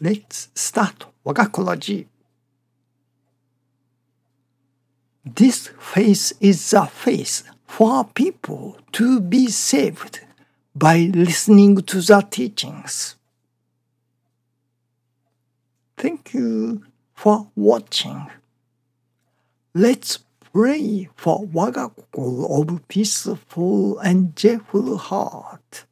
Let's start 我がコロジー This face is a face for people to be saved by listening to the teachings. Thank you for watching. Let's pray for 我が心 of peaceful and joyful heart.